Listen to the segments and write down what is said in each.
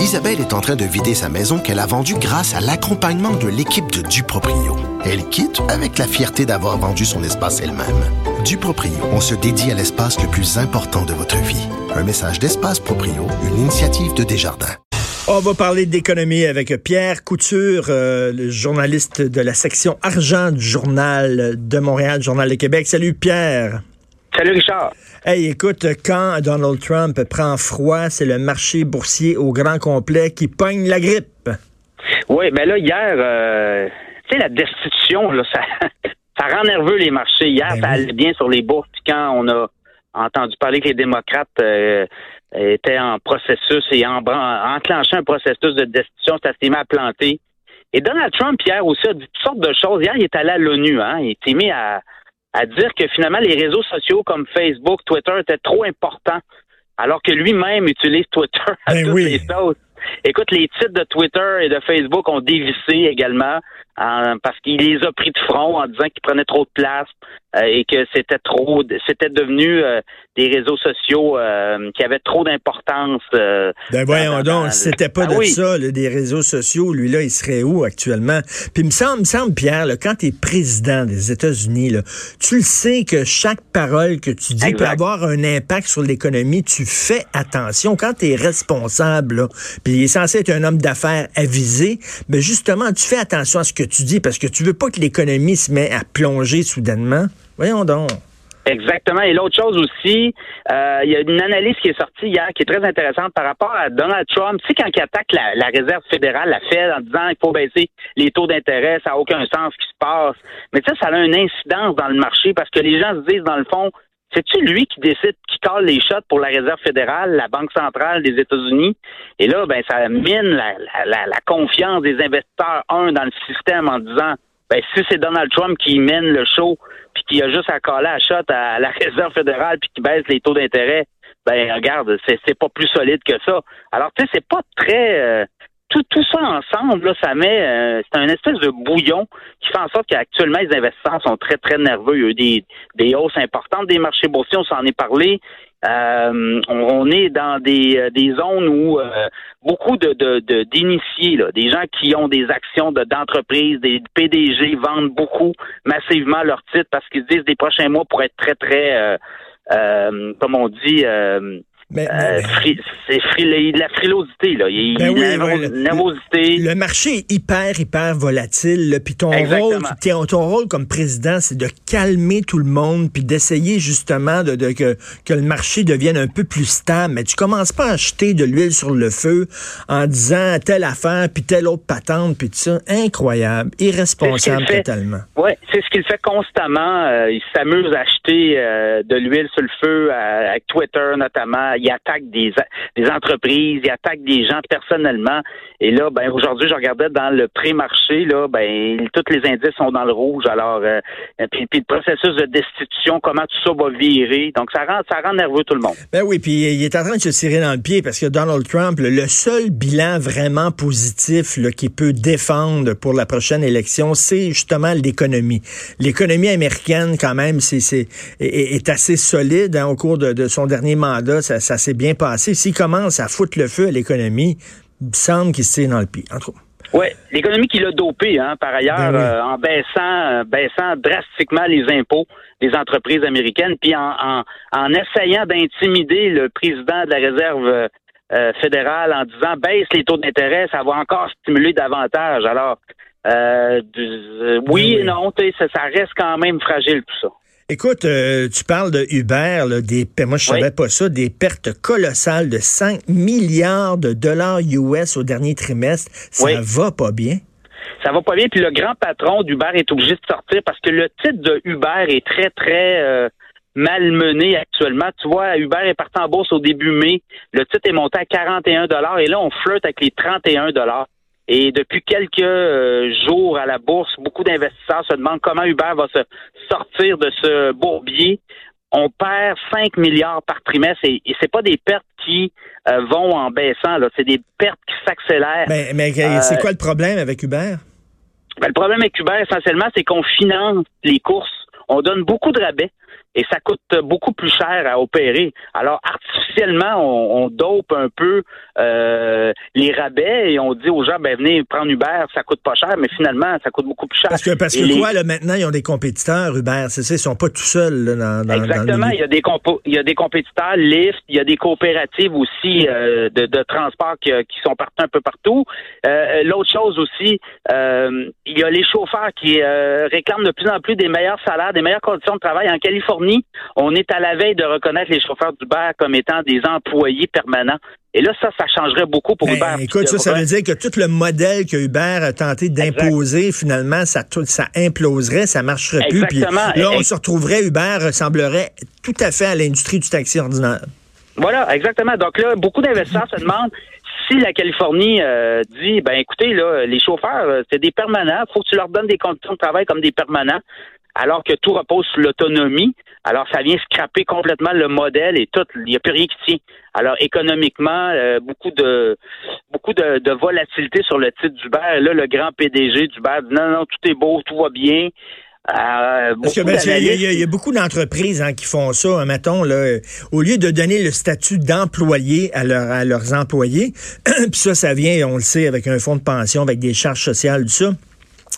Isabelle est en train de vider sa maison qu'elle a vendue grâce à l'accompagnement de l'équipe de Duproprio. Elle quitte avec la fierté d'avoir vendu son espace elle-même. Duproprio, on se dédie à l'espace le plus important de votre vie. Un message d'Espace Proprio, une initiative de Desjardins. On va parler d'économie avec Pierre Couture, euh, le journaliste de la section argent du journal de Montréal, Journal de Québec. Salut Pierre. Salut Richard. Hey, écoute, quand Donald Trump prend froid, c'est le marché boursier au grand complet qui pogne la grippe. Oui, mais là, hier, euh, tu sais, la destitution, là, ça, ça rend nerveux les marchés. Hier, Ben ça oui. allait bien sur les bourses. Puis quand on a entendu parler que les démocrates euh, étaient en processus et en, enclenché un processus de destitution, ça s'est mis à planter. Et Donald Trump, hier aussi, a dit toutes sortes de choses. Hier, il est allé à l'ONU. Hein, il s'est mis à, à dire que finalement, les réseaux sociaux comme Facebook, Twitter étaient trop importants, alors que lui-même utilise Twitter à Ben toutes oui. les sauces. Écoute, les titres de Twitter et de Facebook ont dévissé également euh, parce qu'il les a pris de front en disant qu'ils prenaient trop de place euh, et que c'était trop, c'était devenu euh, des réseaux sociaux qui avaient trop d'importance. Ben voyons dans- dans- donc, c'était pas Ah de oui. ça, là, des réseaux sociaux, lui là, il serait où actuellement? Puis il me semble, me semble, Pierre, là, quand tu es président des États-Unis, tu le sais que chaque parole que tu dis peut avoir un impact sur l'économie. Tu fais attention. Quand tu es responsable, là, puis il est censé être un homme d'affaires avisé, ben justement, tu fais attention à ce que tu dis parce que tu veux pas que l'économie se met à plonger soudainement. Voyons donc. Exactement. Et l'autre chose aussi, euh, il y a une analyse qui est sortie hier qui est très intéressante par rapport à Donald Trump. Tu sais, quand il attaque la, la réserve fédérale, la Fed, en disant qu'il faut baisser les taux d'intérêt, ça n'a aucun sens ce qui se passe. Mais tu sais, ça a une incidence dans le marché parce que les gens se disent, dans le fond, c'est-tu lui qui décide, qui colle les shots pour la réserve fédérale, la Banque centrale des États-Unis? Et là, ben, ça mine la, la, la, la confiance des investisseurs, un, dans le système en disant, ben, si c'est Donald Trump qui mène le show, puis qui a juste à coller à shot à la réserve fédérale, puis qui baisse les taux d'intérêt, ben regarde, c'est pas plus solide que ça. Alors tu sais, c'est pas très euh, tout tout ça ensemble là, ça met euh, c'est un espèce de bouillon qui fait en sorte qu'actuellement les investisseurs sont très très nerveux. Il y a eu des des hausses importantes des marchés boursiers, on s'en est parlé. Euh, on, est dans des, euh, des zones où euh, beaucoup de de- de- d'initiés, là, des gens qui ont des actions de- d'entreprise, des PDG vendent beaucoup massivement leurs titres parce qu'ils se disent des prochains mois pour être très très euh, euh, comme on dit Mais, euh, fri- c'est fri- la frilosité là, il y a Ben oui, ouais, nervo- le- marché est hyper, hyper volatile. là, Puis ton Exactement. rôle, ton, ton rôle comme président, c'est de calmer tout le monde, puis d'essayer justement de, de- que, que le marché devienne un peu plus stable. Mais tu commences pas à acheter de l'huile sur le feu en disant telle affaire, puis telle autre patente, puis tout ça. Incroyable, irresponsable totalement. Oui, c'est ce qu'il fait constamment. Euh, il s'amuse à acheter euh, de l'huile sur le feu, euh, avec Twitter notamment. Il attaque des, des entreprises, il attaque des gens personnellement. Et là, ben aujourd'hui, je regardais dans le pré-marché, là, ben tous les indices sont dans le rouge. Alors, euh, puis, le processus de destitution, comment tout ça va virer. Donc, ça rend, ça rend nerveux tout le monde. Ben oui, puis il est en train de se tirer dans le pied parce que Donald Trump, le, seul bilan vraiment positif qu'il peut défendre pour la prochaine élection, c'est justement l'économie. L'économie américaine, quand même, c'est, c'est, est, est assez solide hein, au cours de, de son dernier mandat. Ça, ça s'est bien passé. S'il commence à foutre le feu à l'économie, il me semble qu'il se tire dans le pied. Entre autres. Oui, l'économie qui l'a dopé, hein, par ailleurs, Ben oui. euh, en baissant, euh, baissant drastiquement les impôts des entreprises américaines, puis en, en, en essayant d'intimider le président de la réserve euh, fédérale en disant baisse les taux d'intérêt, ça va encore stimuler davantage. Alors, du- oui Ben et non, ça reste quand même fragile tout ça. Écoute, euh, tu parles de Uber, là, des, moi je Oui. savais pas ça, des pertes colossales de 5 milliards de dollars US au dernier trimestre. Ça Oui. va pas bien? ça va pas bien. Puis le grand patron d'Uber est obligé de sortir parce que le titre de Uber est très, très euh, malmené actuellement. Tu vois, Uber est parti en bourse au début mai. Le titre est monté à 41 et là, on flirte avec les 31 Et depuis quelques euh, jours à la bourse, beaucoup d'investisseurs se demandent comment Uber va se sortir de ce bourbier. On perd 5 milliards par trimestre et, et c'est pas des pertes qui euh, vont en baissant, là. c'est des pertes qui s'accélèrent. Mais, mais Euh, c'est quoi le problème avec Uber? Ben, le problème avec Uber, essentiellement, c'est qu'on finance les courses. On donne beaucoup de rabais et ça coûte beaucoup plus cher à opérer. Alors, artificiellement, on, dope un peu euh, les rabais et on dit aux gens, ben venez prendre Uber, ça coûte pas cher, mais finalement, ça coûte beaucoup plus cher. Parce que, parce que quoi, là, maintenant, ils ont des compétiteurs, Uber, c'est ça, ils sont pas tout seuls là, dans, Exactement, il, y a des il y a des compétiteurs, Lyft, il y a des coopératives aussi euh, de, de, transport qui, qui, sont partout un peu partout. Euh, l'autre chose aussi, il y a les chauffeurs qui réclament de plus en plus des meilleurs salaires, des meilleures conditions de travail en Californie on est à la veille de reconnaître les chauffeurs d'Uber comme étant des employés permanents. Et là, ça, ça changerait beaucoup pour ben, Uber. Écoute, ça, ça veut dire que tout le modèle que Uber a tenté d'imposer, finalement, ça, ça imploserait, ça marcherait plus. Puis là, on se retrouverait, Uber ressemblerait tout à fait à l'industrie du taxi ordinaire. Voilà, exactement. Donc là, beaucoup d'investisseurs se demandent si la Californie euh, dit, ben écoutez, là, les chauffeurs, euh, c'est des permanents, faut que tu leur donnes des conditions de travail comme des permanents alors que tout repose sur l'autonomie. Alors, ça vient scraper complètement le modèle et tout. Il n'y a plus rien qui tient. Alors, économiquement, euh, beaucoup de beaucoup de, volatilité sur le titre d'Uber. Là, le grand PDG d'Uber dit non, non, tout est beau, tout va bien. Euh, Parce que, ben, il, y a, beaucoup d'entreprises hein, qui font ça, hein, mettons, là, au lieu de donner le statut d'employé à, à leurs employés, puis ça, ça vient, on le sait, avec un fonds de pension, avec des charges sociales, tout ça.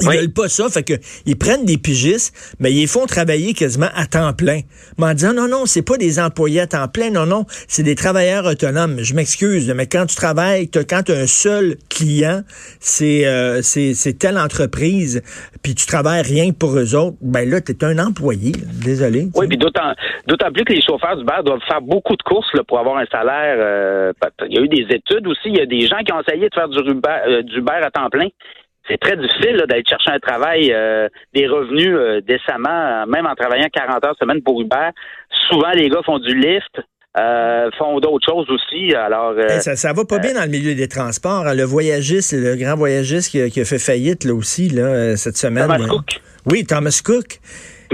Ils veulent pas ça, fait que ils prennent des pigistes, mais ils font travailler quasiment à temps plein. Mais en disant non non, c'est pas des employés à temps plein, non non, c'est des travailleurs autonomes. Je m'excuse, mais quand tu travailles, quand tu as un seul client, c'est euh, c'est telle entreprise, puis tu travailles rien pour eux autres, ben là tu es un employé, désolé. Oui, puis d'autant d'autant plus que les chauffeurs d'Uber doivent faire beaucoup de courses là, pour avoir un salaire. Euh, il y a eu des études aussi, il y a des gens qui ont essayé de faire du Uber, euh, du Uber à temps plein c'est très difficile d'aller chercher un travail, euh, des revenus euh, décemment, même en travaillant 40 heures semaine pour Uber. Souvent, les gars font du lift. Euh, font d'autres choses aussi. Alors, ça, ça va pas bien dans le milieu des transports. Hein. Le voyagiste, le grand voyagiste qui a, fait faillite là aussi là cette semaine. Thomas Cook. Oui, Thomas Cook.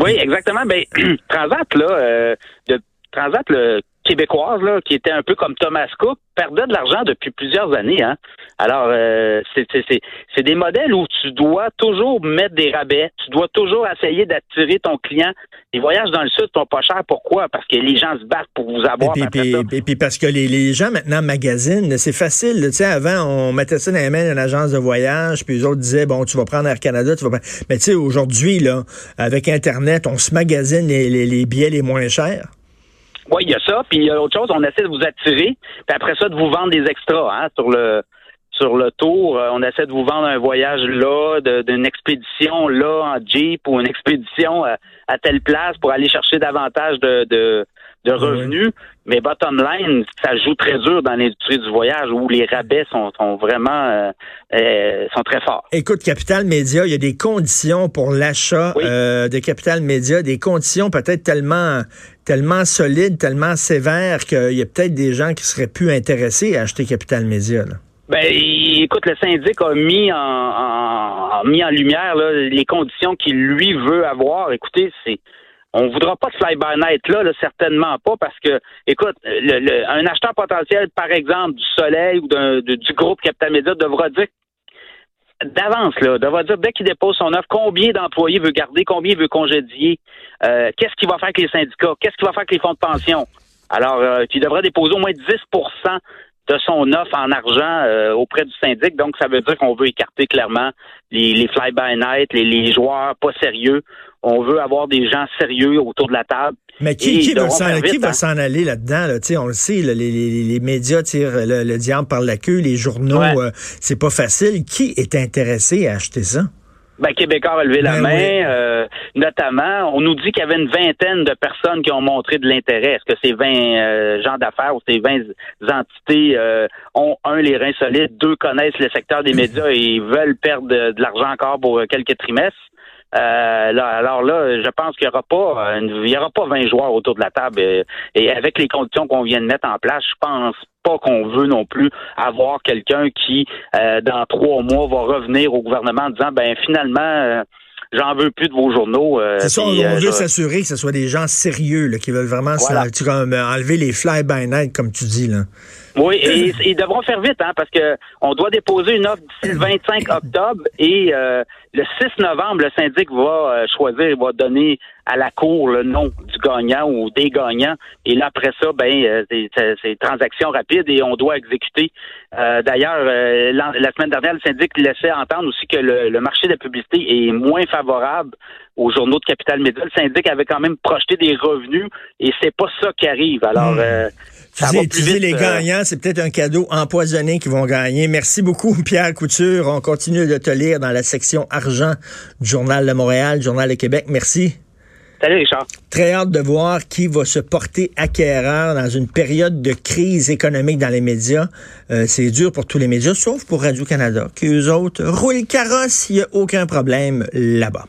Oui, exactement. Ben, Transat là, de, Transat le québécoise là, qui était un peu comme Thomas Cook, perdait de l'argent depuis plusieurs années. Hein. Alors, euh, c'est des modèles où tu dois toujours mettre des rabais, tu dois toujours essayer d'attirer ton client. Les voyages dans le sud sont pas chers. Pourquoi? Parce que les gens se battent pour vous avoir. Et puis, puis parce que les, les, gens maintenant magasinent, c'est facile. Tu sais, avant, on mettait ça dans les mains d'une agence de voyage, puis les autres disaient, bon, tu vas prendre Air Canada, tu vas prendre... Mais tu sais, aujourd'hui, là, avec Internet, on se magasine les, les, les billets les moins chers. Oui, il y a ça. Puis il y a autre chose, on essaie de vous attirer, puis après ça, de vous vendre des extras hein, sur le sur le tour. Euh, on essaie de vous vendre un voyage là, d'une expédition là en Jeep ou une expédition à, à telle place pour aller chercher davantage de, de, de revenus. Mais bottom line, ça joue très dur dans l'industrie du voyage où les rabais sont, sont vraiment euh, euh, sont très forts. Écoute, Capital Média, il y a des conditions pour l'achat euh, de Capital Média, des conditions peut-être tellement tellement solides, tellement sévères qu'il y a peut-être des gens qui seraient plus intéressés à acheter Capital Média. Ben, écoute, le syndic a mis en, mis en lumière les conditions qu'il lui veut avoir. Écoutez, c'est on voudra pas de fly-by-night là, certainement pas, parce que, écoute, un acheteur potentiel, par exemple, du Soleil ou du groupe Capital Média devra dire d'avance, là, devra dire dès qu'il dépose son offre, combien d'employés veut garder, combien il veut congédier, euh, qu'est-ce qu'il va faire avec les syndicats, qu'est-ce qu'il va faire avec les fonds de pension. Alors, euh, il devra déposer au moins 10% de son offre en argent euh, auprès du syndic. Donc, ça veut dire qu'on veut écarter clairement les, les fly-by-night, les, les joueurs pas sérieux on veut avoir des gens sérieux autour de la table. Mais qui, qui va s'en aller là-dedans? Là? On le sait, les, les, médias tirent le, diable par la queue, les journaux, euh, c'est pas facile. Qui est intéressé à acheter ça? Ben, Québécois a levé la ben main, euh, notamment. On nous dit qu'il y avait une vingtaine de personnes qui ont montré de l'intérêt. Est-ce que ces 20 euh, gens d'affaires ou ces 20 entités ont, un, les reins solides, deux, connaissent le secteur des médias et veulent perdre de l'argent encore pour quelques trimestres? Euh, là, alors là, je pense qu'il n'y aura pas, il y aura pas 20 joueurs autour de la table et, avec les conditions qu'on vient de mettre en place, je pense pas qu'on veut non plus avoir quelqu'un qui, euh, dans trois mois, va revenir au gouvernement en disant, ben finalement. Euh, j'en veux plus de vos journaux. c'est ça, on, veut s'assurer que ce soit des gens sérieux là, qui veulent vraiment enlever les fly-by-night, comme tu dis. là. Oui, et ils devront faire vite, hein, parce que on doit déposer une offre d'ici le 25 octobre et euh, le 6 novembre, le syndic va euh, choisir, va donner à la cour le nom du gagnant ou des gagnants. Et là, après ça, ben, euh, c'est transaction rapide et on doit exécuter. D'ailleurs, la, semaine dernière, le syndic laissait entendre aussi que le, marché de la publicité est moins favorable aux journaux de Capital Média. Le syndic avait quand même projeté des revenus et c'est pas ça qui arrive. Alors, hmm. Ça les euh, gagnants, c'est peut-être un cadeau empoisonné qu'ils vont gagner. Merci beaucoup, Pierre Couture. On continue de te lire dans la section argent du Journal de Montréal, Journal de Québec. Merci. Salut, Richard. Très hâte de voir qui va se porter acquéreur dans une période de crise économique dans les médias. Euh, c'est dur pour tous les médias, sauf pour Radio-Canada, qui eux autres roulent carrosse, il n'y a aucun problème là-bas.